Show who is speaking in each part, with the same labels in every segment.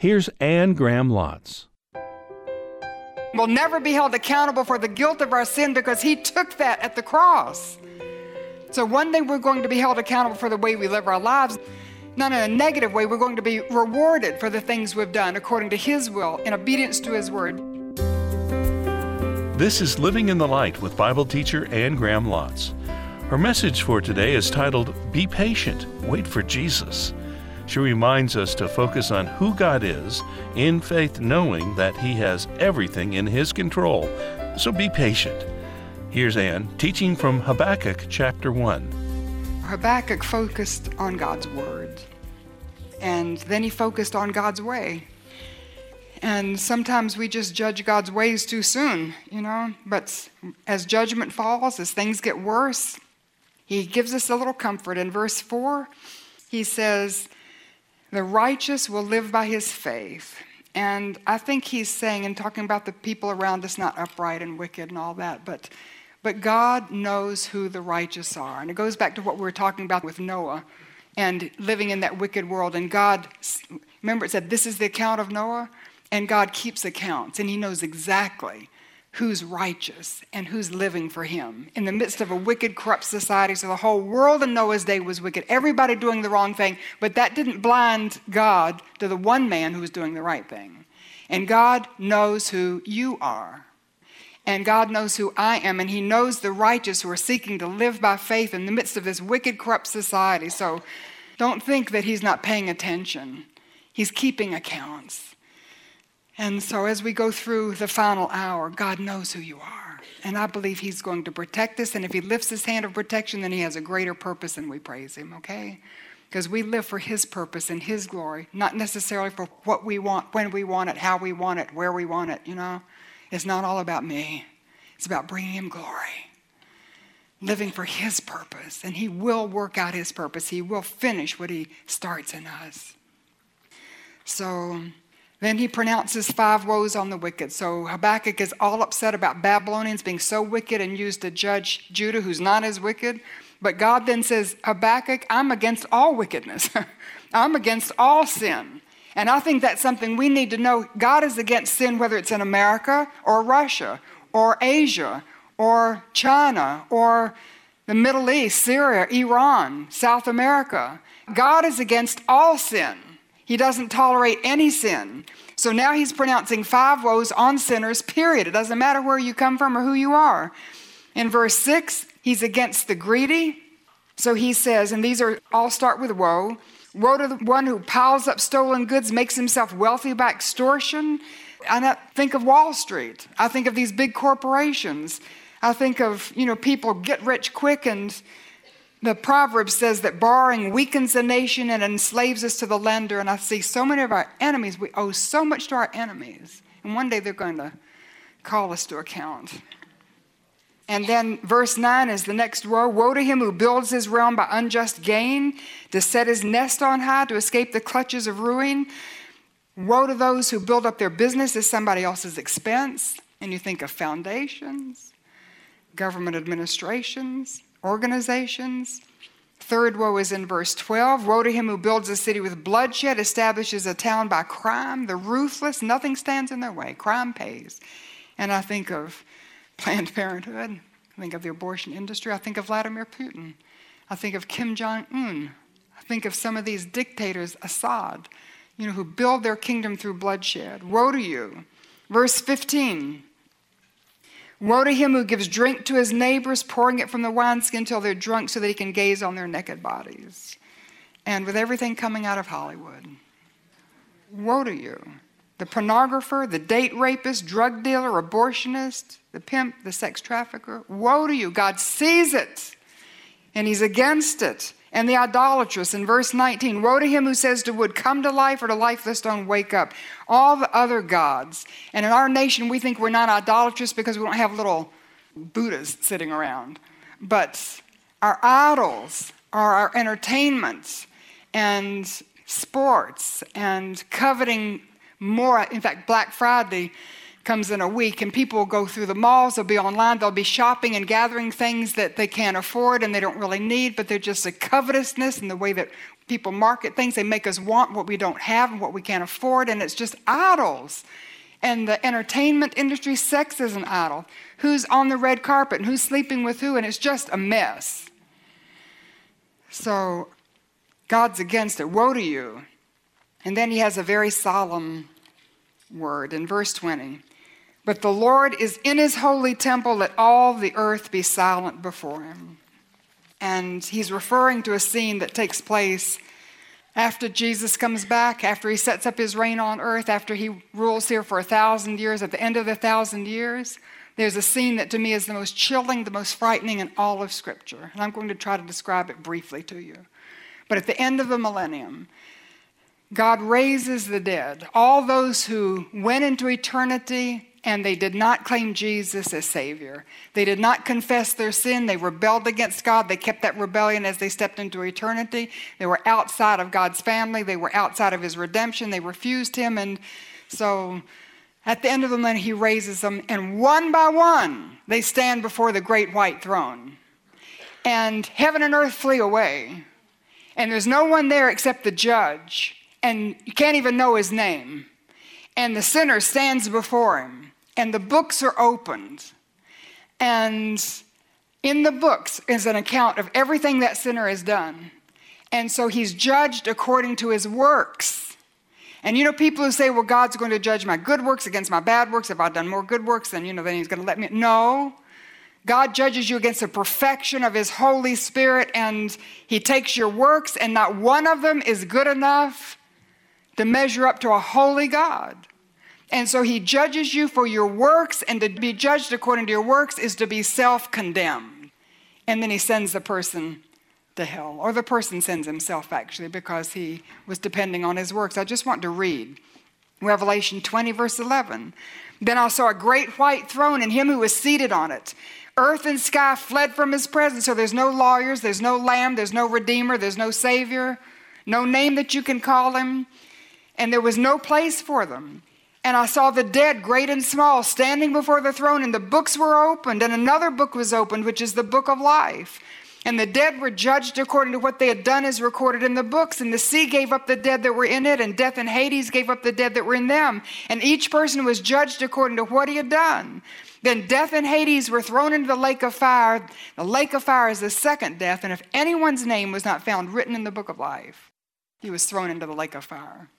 Speaker 1: Here's Anne Graham Lotz.
Speaker 2: We'll never be held accountable for the guilt of our sin because He took that at the cross. So one day we're going to be held accountable for the way we live our lives. Not in a negative way, we're going to be rewarded for the things we've done according to His will in obedience to His word.
Speaker 1: This is Living in the Light with Bible teacher Anne Graham Lotz. Her message for today is titled Be Patient, Wait for Jesus. She reminds us to focus on who God is, in faith knowing that He has everything in His control. So be patient. Here's Anne teaching from Habakkuk chapter 1.
Speaker 2: Habakkuk focused on God's word, and then he focused on God's way. And sometimes we just judge God's ways too soon, you know. But as judgment falls, as things get worse, he gives us a little comfort. In verse 4, he says, The righteous will live by his faith. And I think he's saying, and talking about the people around us, not upright and wicked and all that, but but God knows who the righteous are. And it goes back to what we were talking about with Noah and living in that wicked world. And God, remember, it said, This is the account of Noah. And God keeps accounts, and He knows exactly who's righteous and who's living for Him in the midst of a wicked, corrupt society. So the whole world in Noah's day was wicked, everybody doing the wrong thing. But that didn't blind God to the one man who was doing the right thing. And God knows who you are and God knows who I am, and He knows the righteous who are seeking to live by faith in the midst of this wicked, corrupt society. So don't think that He's not paying attention, He's keeping accounts. And so as we go through the final hour, God knows who you are. And I believe He's going to protect us. And if He lifts His hand of protection, then He has a greater purpose, and we praise Him, okay? Because we live for His purpose and His glory, not necessarily for what we want, when we want it, how we want it, where we want it, you know? It's not all about me, it's about bringing Him glory, living for His purpose. And He will work out His purpose, He will finish what He starts in us. So then He pronounces five woes on the wicked. So Habakkuk is all upset about Babylonians being so wicked and used to judge Judah, who's not as wicked. But God then says, Habakkuk, I'm against all wickedness. I'm against all sin. And I think that's something we need to know. God is against sin, whether it's in America or Russia or Asia or China or the Middle East, Syria, Iran, South America. God is against all sin. He doesn't tolerate any sin. So now he's pronouncing five woes on sinners, period. It doesn't matter where you come from or who you are. In verse 6, he's against the greedy. So he says, and these are all start with woe. Woe to the one who piles up stolen goods, makes himself wealthy by extortion. And I think of Wall Street. I think of these big corporations. I think of, you know, people get rich quick and the proverb says that borrowing weakens a nation and enslaves us to the lender. And I see so many of our enemies, we owe so much to our enemies. And one day they're going to call us to account. And then verse 9 is the next woe Woe to him who builds his realm by unjust gain, to set his nest on high, to escape the clutches of ruin. Woe to those who build up their business at somebody else's expense. And you think of foundations, government administrations, organizations. Third woe is in verse 12. Woe to him who builds a city with bloodshed, establishes a town by crime. The ruthless, nothing stands in their way. Crime pays. And I think of Planned Parenthood. I think of the abortion industry. I think of Vladimir Putin. I think of Kim Jong un. I think of some of these dictators, Assad, you know, who build their kingdom through bloodshed. Woe to you. Verse 15. Woe to him who gives drink to his neighbors, pouring it from the wineskin till they're drunk so that he can gaze on their naked bodies. And with everything coming out of Hollywood, woe to you. The pornographer, the date rapist, drug dealer, abortionist, the pimp, the sex trafficker. Woe to you. God sees it and he's against it. And the idolatrous in verse 19 Woe to him who says to wood, Come to life, or to lifeless stone, wake up. All the other gods. And in our nation, we think we're not idolatrous because we don't have little Buddhas sitting around. But our idols are our entertainments and sports and coveting more. In fact, Black Friday comes in a week and people will go through the malls they'll be online they'll be shopping and gathering things that they can't afford and they don't really need but they're just a covetousness and the way that People market things, they make us want what we don't have and what we can't afford, and it's just idols. And the entertainment industry, sex is an idol. Who's on the red carpet and who's sleeping with who, and it's just a mess. So God's against it. Woe to you. And then he has a very solemn word in verse 20. But the Lord is in his holy temple, let all the earth be silent before him. And he's referring to a scene that takes place after Jesus comes back, after he sets up his reign on earth, after he rules here for a thousand years, at the end of the thousand years. There's a scene that to me is the most chilling, the most frightening in all of Scripture. And I'm going to try to describe it briefly to you. But at the end of the millennium, God raises the dead, all those who went into eternity and they did not claim Jesus as Savior. They did not confess their sin. They rebelled against God. They kept that rebellion as they stepped into eternity. They were outside of God's family. They were outside of His redemption. They refused Him. And so at the end of the millennium, He raises them, and one by one, they stand before the great white throne. And heaven and earth flee away. And there's no one there except the judge. And you can't even know his name and the sinner stands before him, and the books are opened. And in the books is an account of everything that sinner has done. And so he's judged according to his works. And you know, people who say, well, God's going to judge my good works against my bad works. If I've done more good works, then, you know, then he's going to let me. No. God judges you against the perfection of his Holy Spirit, and he takes your works, and not one of them is good enough to measure up to a holy God. And so he judges you for your works, and to be judged according to your works is to be self condemned. And then he sends the person to hell, or the person sends himself actually, because he was depending on his works. I just want to read Revelation 20, verse 11. Then I saw a great white throne and him who was seated on it. Earth and sky fled from his presence. So there's no lawyers, there's no lamb, there's no redeemer, there's no savior, no name that you can call him. And there was no place for them. And I saw the dead, great and small, standing before the throne, and the books were opened, and another book was opened, which is the book of life. And the dead were judged according to what they had done, as recorded in the books. And the sea gave up the dead that were in it, and death and Hades gave up the dead that were in them. And each person was judged according to what he had done. Then death and Hades were thrown into the lake of fire. The lake of fire is the second death. And if anyone's name was not found written in the book of life, he was thrown into the lake of fire.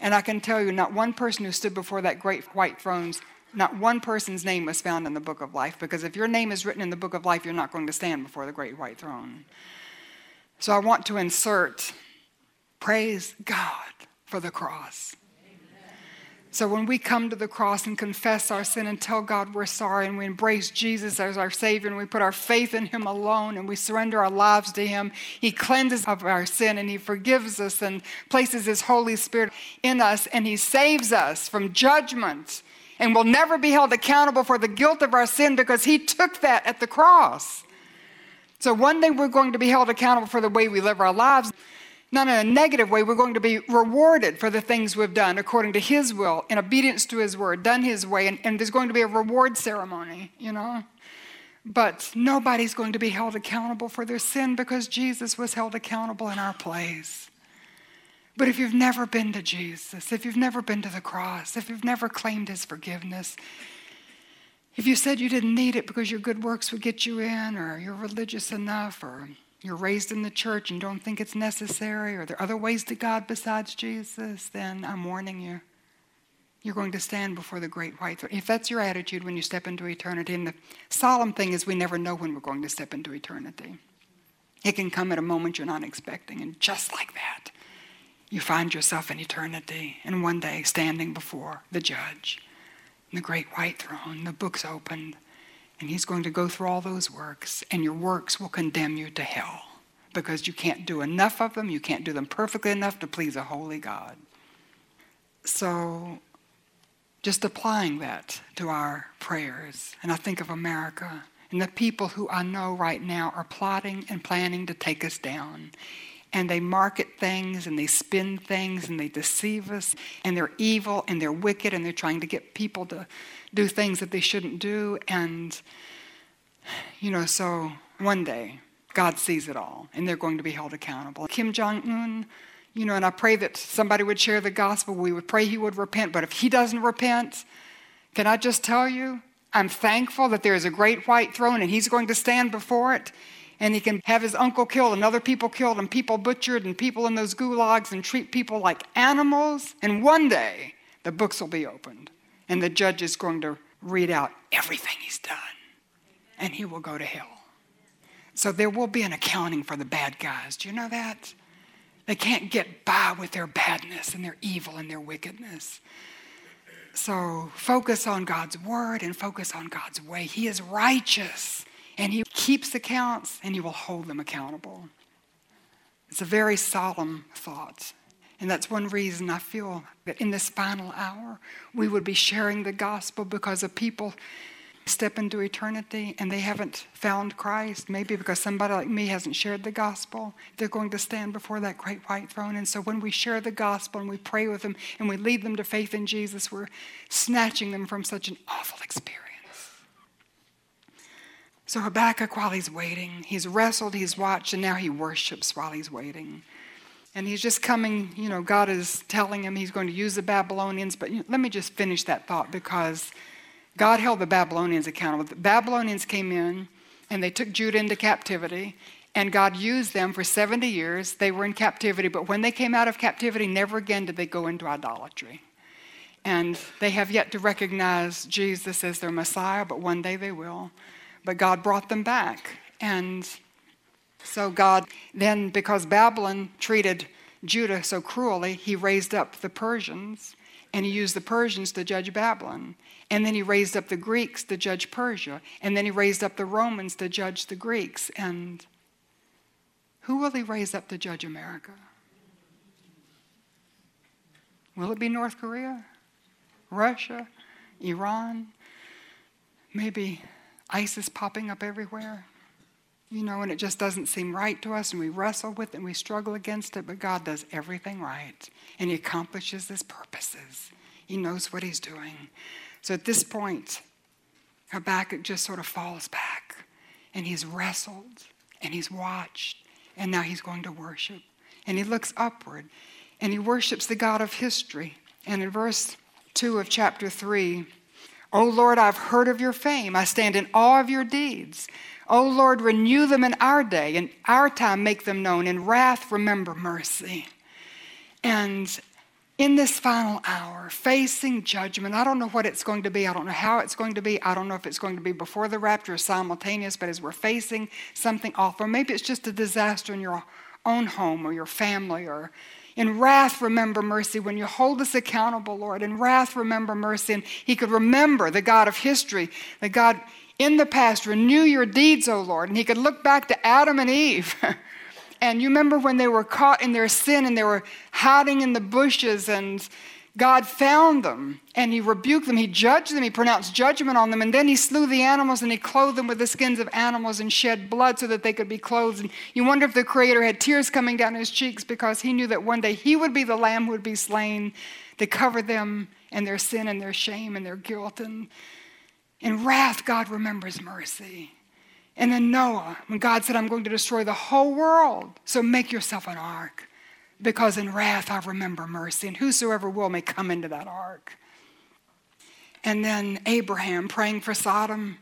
Speaker 2: And I can tell you, not one person who stood before that great white throne, not one person's name was found in the book of life. Because if your name is written in the book of life, you're not going to stand before the great white throne. So I want to insert praise God for the cross. So when we come to the cross and confess our sin and tell God we're sorry and we embrace Jesus as our Savior and we put our faith in Him alone and we surrender our lives to Him, He cleanses of our sin and He forgives us and places His Holy Spirit in us and He saves us from judgment and will never be held accountable for the guilt of our sin because He took that at the cross. So one day we're going to be held accountable for the way we live our lives not in a negative way. We're going to be rewarded for the things we've done according to His will, in obedience to His word, done His way, and, and there's going to be a reward ceremony, you know. But nobody's going to be held accountable for their sin because Jesus was held accountable in our place. But if you've never been to Jesus, if you've never been to the cross, if you've never claimed His forgiveness, if you said you didn't need it because your good works would get you in, or you're religious enough, or you're raised in the church and don't think it's necessary, or there are other ways to God besides Jesus, then I'm warning you. You're going to stand before the great white throne. If that's your attitude when you step into eternity, and the solemn thing is we never know when we're going to step into eternity. It can come at a moment you're not expecting, and just like that, you find yourself in eternity, and one day standing before the judge, the great white throne, the book's opened and he's going to go through all those works, and your works will condemn you to hell because you can't do enough of them. You can't do them perfectly enough to please a holy God. So, just applying that to our prayers, and I think of America and the people who I know right now are plotting and planning to take us down. And they market things and they spin things and they deceive us, and they're evil and they're wicked and they're trying to get people to do things that they shouldn't do. And, you know, so one day God sees it all, and they're going to be held accountable. Kim Jong un, you know, and I pray that somebody would share the gospel. We would pray he would repent, but if he doesn't repent, can I just tell you, I'm thankful that there is a great white throne and he's going to stand before it and he can have his uncle killed and other people killed and people butchered and people in those gulags and treat people like animals. And one day the books will be opened and the judge is going to read out everything he's done and he will go to hell. So there will be an accounting for the bad guys. Do you know that? They can't get by with their badness and their evil and their wickedness. So focus on God's word and focus on God's way. He is righteous and He keeps accounts and He will hold them accountable. It's a very solemn thought. And that's one reason I feel that in this final hour, we would be sharing the gospel because of people step into eternity and they haven't found Christ, maybe because somebody like me hasn't shared the gospel, they're going to stand before that great white throne. And so when we share the gospel and we pray with them and we lead them to faith in Jesus, we're snatching them from such an awful experience. So Habakkuk, while he's waiting, he's wrestled, he's watched, and now he worships while he's waiting. And he's just coming, you know, God is telling him he's going to use the Babylonians. But let me just finish that thought because God held the Babylonians accountable. The Babylonians came in and they took Judah into captivity, and God used them for 70 years. They were in captivity, but when they came out of captivity, never again did they go into idolatry. And they have yet to recognize Jesus as their Messiah, but one day they will. But God brought them back. And so God then, because Babylon treated Judah so cruelly, he raised up the Persians and he used the Persians to judge Babylon. And then he raised up the Greeks to judge Persia. And then he raised up the Romans to judge the Greeks. And who will he raise up to judge America? Will it be North Korea? Russia? Iran? Maybe ISIS popping up everywhere? You know, and it just doesn't seem right to us, and we wrestle with it and we struggle against it, but God does everything right, and He accomplishes His purposes. He knows what He's doing. So at this point, Habakkuk just sort of falls back, and he's wrestled, and he's watched, and now he's going to worship. And he looks upward, and he worships the God of history. And in verse 2 of chapter 3, O Lord, I've heard of your fame. I stand in awe of your deeds. O Lord, renew them in our day. In our time, make them known. In wrath, remember mercy. And in this final hour, facing judgment. I don't know what it's going to be. I don't know how it's going to be. I don't know if it's going to be before the rapture or simultaneous, but as we're facing something awful, maybe it's just a disaster in your own home or your family or in wrath, remember mercy. When you hold us accountable, Lord, in wrath, remember mercy. And he could remember the God of history, the God in the past, renew your deeds, O Lord. And he could look back to Adam and Eve And you remember when they were caught in their sin and they were hiding in the bushes and God found them and he rebuked them. He judged them. He pronounced judgment on them. And then he slew the animals and he clothed them with the skins of animals and shed blood so that they could be clothed. And you wonder if the Creator had tears coming down his cheeks because he knew that one day he would be the lamb who would be slain to cover them and their sin and their shame and their guilt. And in wrath, God remembers mercy. And then Noah, when God said, I'm going to destroy the whole world, so make yourself an ark, because in wrath I remember mercy, and whosoever will may come into that ark. And then Abraham praying for Sodom.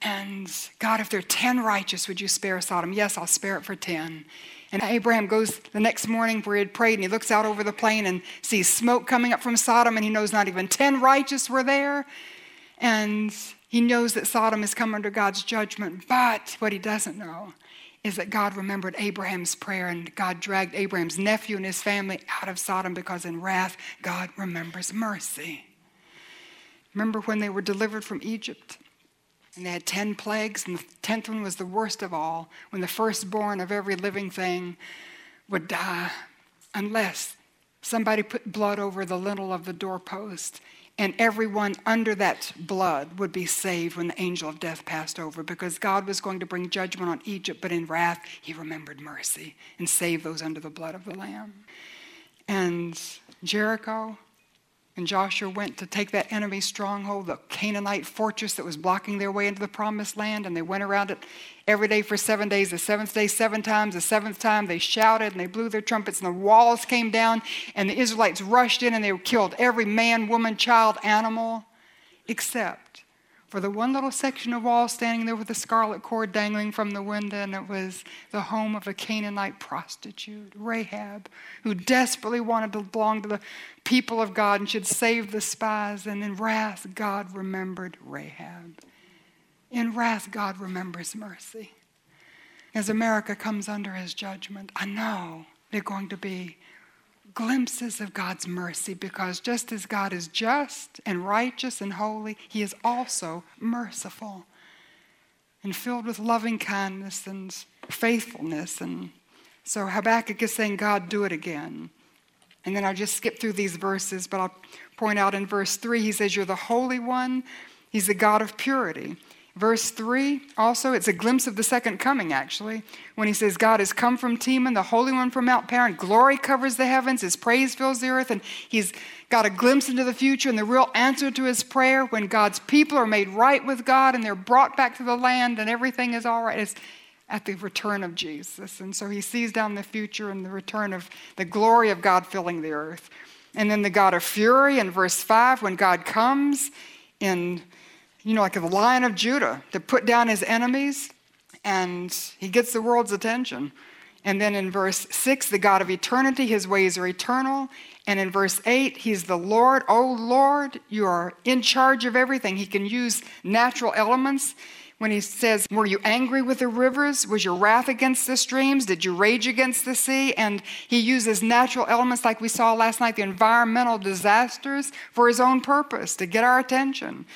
Speaker 2: And God, if there are 10 righteous, would you spare Sodom? Yes, I'll spare it for 10. And Abraham goes the next morning where he had prayed and he looks out over the plain and sees smoke coming up from Sodom and he knows not even 10 righteous were there. And he knows that Sodom has come under God's judgment, but what he doesn't know is that God remembered Abraham's prayer and God dragged Abraham's nephew and his family out of Sodom because in wrath, God remembers mercy. Remember when they were delivered from Egypt? And they had 10 plagues, and the 10th one was the worst of all, when the firstborn of every living thing would die unless somebody put blood over the lintel of the doorpost and everyone under that blood would be saved when the angel of death passed over because God was going to bring judgment on Egypt, but in wrath, he remembered mercy and saved those under the blood of the Lamb. And Jericho, And Joshua went to take that enemy stronghold, the Canaanite fortress that was blocking their way into the promised land, and they went around it every day for seven days. The seventh day, seven times. The seventh time, they shouted and they blew their trumpets, and the walls came down, and the Israelites rushed in and they killed every man, woman, child, animal, except for the one little section of wall standing there with a scarlet cord dangling from the window, and it was the home of a Canaanite prostitute, Rahab, who desperately wanted to belong to the people of God and should save the spies. And in wrath, God remembered Rahab. In wrath, God remembers mercy. As America comes under his judgment, I know they're going to be glimpses of God's mercy because just as God is just and righteous and holy, He is also merciful and filled with loving kindness and faithfulness. And so Habakkuk is saying, God, do it again. And then I'll just skip through these verses, but I'll point out in verse 3, he says, You're the Holy One. He's the God of purity. Verse 3, also, it's a glimpse of the second coming, actually, when he says, God has come from Teman, the Holy One from Mount Paran. Glory covers the heavens, his praise fills the earth, and he's got a glimpse into the future and the real answer to his prayer when God's people are made right with God and they're brought back to the land and everything is all right. It's at the return of Jesus. And so he sees down the future and the return of the glory of God filling the earth. And then the God of fury in verse 5, when God comes in you know, like the lion of Judah, to put down his enemies, and he gets the world's attention. And then in verse 6, the God of eternity, his ways are eternal. And in verse 8, he's the Lord. Oh, Lord, you are in charge of everything. He can use natural elements. When he says, Were you angry with the rivers? Was your wrath against the streams? Did you rage against the sea? And he uses natural elements like we saw last night, the environmental disasters, for his own purpose, to get our attention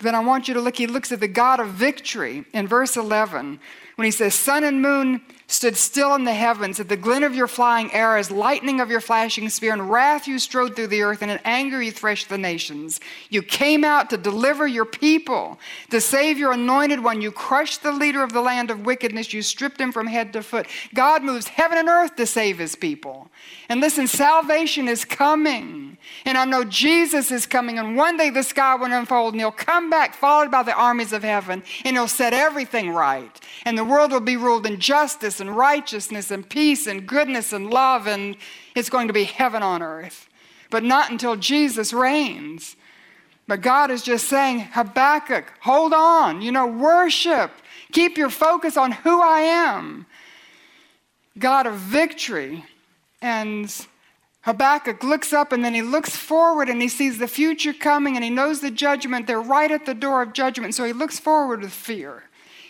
Speaker 2: then I want you to look, he looks at the God of victory in verse 11 when he says, Sun and moon stood still in the heavens at the glint of your flying arrows, lightning of your flashing spear. In wrath you strode through the earth, and in anger you threshed the nations. You came out to deliver your people, to save your anointed one. You crushed the leader of the land of wickedness. You stripped him from head to foot. God moves heaven and earth to save his people. And listen, salvation is coming. And I know Jesus is coming, and one day the sky will unfold, and he'll come back, followed by the armies of heaven, and he'll set everything right. And the world will be ruled in justice and righteousness and peace and goodness and love, and it's going to be heaven on earth. But not until Jesus reigns. But God is just saying, Habakkuk, hold on, you know, worship. Keep your focus on who I am. God of victory. And Habakkuk looks up and then he looks forward and he sees the future coming and he knows the judgment. They're right at the door of judgment. So he looks forward with fear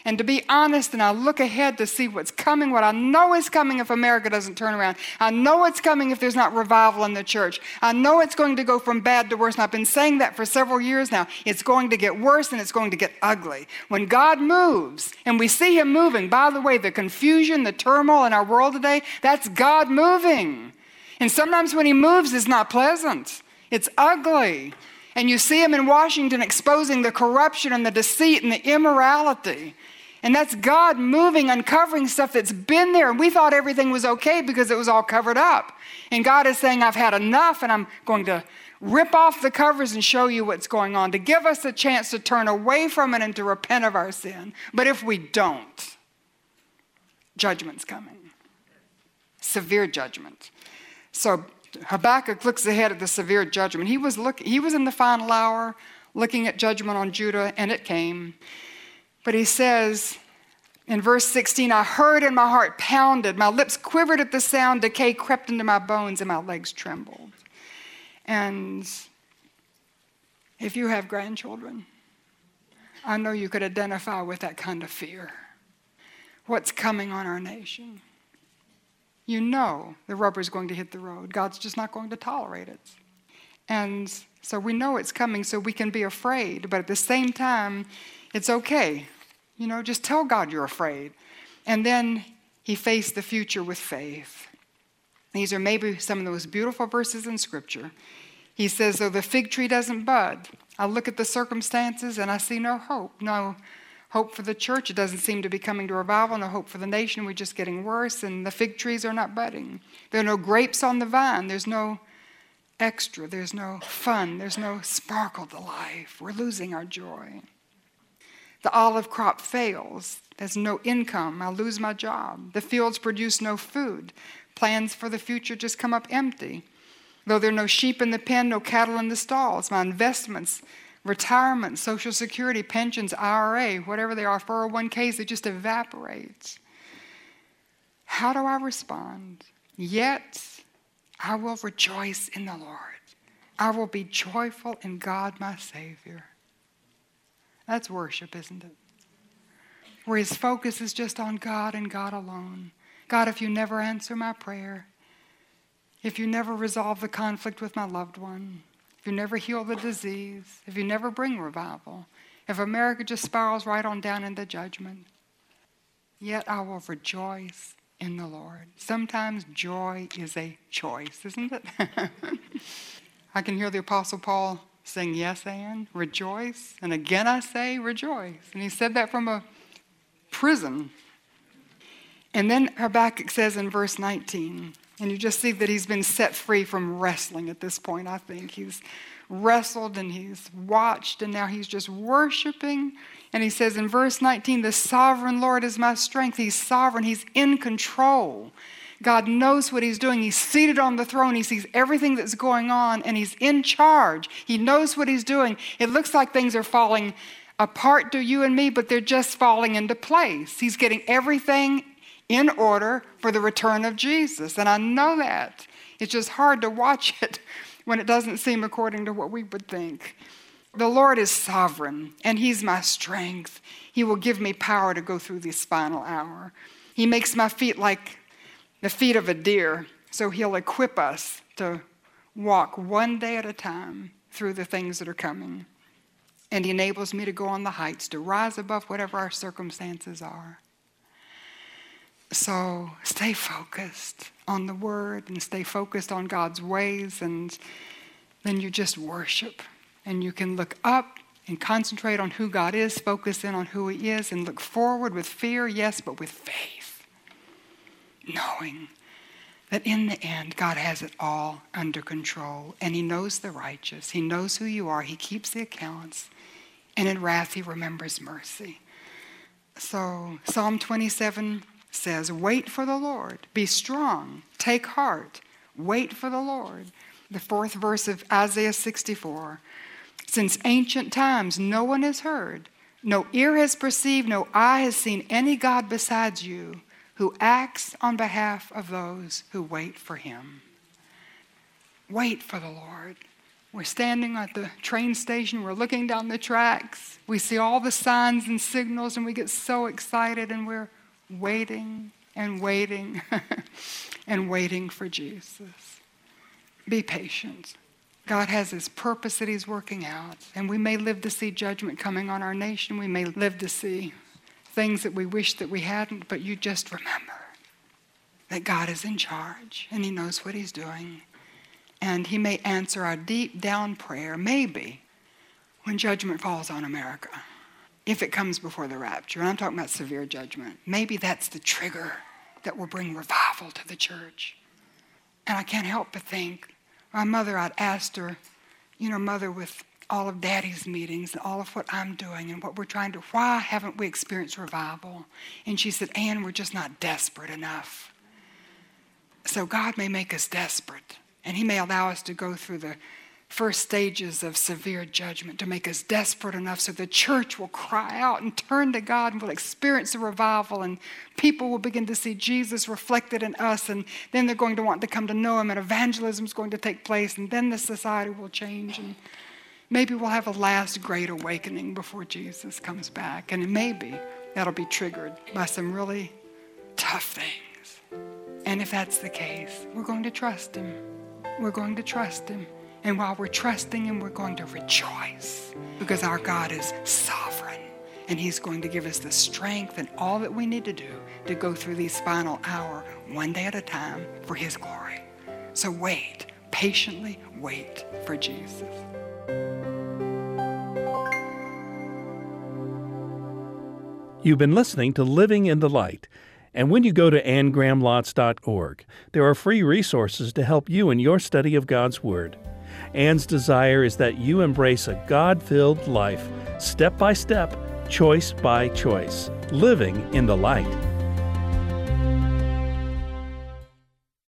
Speaker 2: and to be honest, and I look ahead to see what's coming, what I know is coming if America doesn't turn around. I know it's coming if there's not revival in the church. I know it's going to go from bad to worse, and I've been saying that for several years now. It's going to get worse and it's going to get ugly. When God moves, and we see Him moving, by the way, the confusion, the turmoil in our world today, that's God moving. And sometimes when He moves, it's not pleasant, it's ugly. And you see him in Washington exposing the corruption and the deceit and the immorality. And that's God moving, uncovering stuff that's been there. And we thought everything was okay because it was all covered up. And God is saying, I've had enough, and I'm going to rip off the covers and show you what's going on, to give us a chance to turn away from it and to repent of our sin. But if we don't, judgment's coming severe judgment. So Habakkuk looks ahead at the severe judgment. He was, look, he was in the final hour looking at judgment on Judah, and it came. But he says in verse 16, I heard and my heart pounded, my lips quivered at the sound, decay crept into my bones, and my legs trembled. And if you have grandchildren, I know you could identify with that kind of fear. What's coming on our nation? You know the rubber's going to hit the road. God's just not going to tolerate it. And so we know it's coming, so we can be afraid, but at the same time, it's okay you know, just tell God you're afraid. And then he faced the future with faith. These are maybe some of the most beautiful verses in Scripture. He says, Though the fig tree doesn't bud, I look at the circumstances and I see no hope. No hope for the church. It doesn't seem to be coming to revival. No hope for the nation. We're just getting worse, and the fig trees are not budding. There are no grapes on the vine. There's no extra, there's no fun, there's no sparkle to life. We're losing our joy. The olive crop fails, there's no income, I'll lose my job. The fields produce no food, plans for the future just come up empty. Though there are no sheep in the pen, no cattle in the stalls, my investments, retirement, Social Security, pensions, IRA, whatever they are, 401ks, it just evaporates. How do I respond? Yet I will rejoice in the Lord. I will be joyful in God my Savior. That's worship, isn't it? Where his focus is just on God and God alone. God, if you never answer my prayer, if you never resolve the conflict with my loved one, if you never heal the disease, if you never bring revival, if America just spirals right on down into judgment, yet I will rejoice in the Lord. Sometimes joy is a choice, isn't it? I can hear the Apostle Paul saying, Yes, and rejoice. And again I say, rejoice. And he said that from a prison. And then Habakkuk says in verse 19, and you just see that he's been set free from wrestling at this point, I think. He's wrestled and he's watched, and now he's just worshiping. And he says in verse 19, The sovereign Lord is my strength. He's sovereign, he's in control. God knows what he's doing. He's seated on the throne. He sees everything that's going on and he's in charge. He knows what he's doing. It looks like things are falling apart to you and me, but they're just falling into place. He's getting everything in order for the return of Jesus. And I know that. It's just hard to watch it when it doesn't seem according to what we would think. The Lord is sovereign, and He's my strength. He will give me power to go through this final hour. He makes my feet like the feet of a deer, so He'll equip us to walk one day at a time through the things that are coming. And He enables me to go on the heights, to rise above whatever our circumstances are. So stay focused on the Word and stay focused on God's ways, and then you just worship. And you can look up and concentrate on who God is, focus in on who He is, and look forward with fear, yes, but with faith, knowing that in the end, God has it all under control, and He knows the righteous. He knows who you are. He keeps the accounts, and in wrath, He remembers mercy. So, Psalm 27 says, Wait for the Lord, be strong, take heart, wait for the Lord. The fourth verse of Isaiah 64 Since ancient times, no one has heard, no ear has perceived, no eye has seen any God besides you who acts on behalf of those who wait for him. Wait for the Lord. We're standing at the train station, we're looking down the tracks, we see all the signs and signals, and we get so excited and we're waiting and waiting and waiting for Jesus. Be patient. God has His purpose that He's working out, and we may live to see judgment coming on our nation. We may live to see things that we wish that we hadn't, but you just remember that God is in charge and He knows what He's doing. And He may answer our deep down prayer, maybe, when judgment falls on America if it comes before the rapture. And I'm talking about severe judgment. Maybe that's the trigger that will bring revival to the church. And I can't help but think, my mother, I'd asked her, you know, mother, with all of daddy's meetings and all of what I'm doing and what we're trying to, why haven't we experienced revival? And she said, Anne, we're just not desperate enough. So God may make us desperate, and He may allow us to go through the first stages of severe judgment to make us desperate enough so the church will cry out and turn to God and will experience a revival and people will begin to see Jesus reflected in us and then they're going to want to come to know him and evangelism is going to take place and then the society will change and maybe we'll have a last great awakening before Jesus comes back and maybe that'll be triggered by some really tough things. And if that's the case, we're going to trust him. We're going to trust him. And while we're trusting Him, we're going to rejoice because our God is sovereign and He's going to give us the strength and all that we need to do to go through these final hour one day at a time for His glory. So wait, patiently wait for Jesus.
Speaker 1: You've been listening to Living in the Light. And when you go to annegrahamlotz.org, there are free resources to help you in your study of God's Word. Anne's desire is that you embrace a God filled life, step by step, choice by choice, living in the light.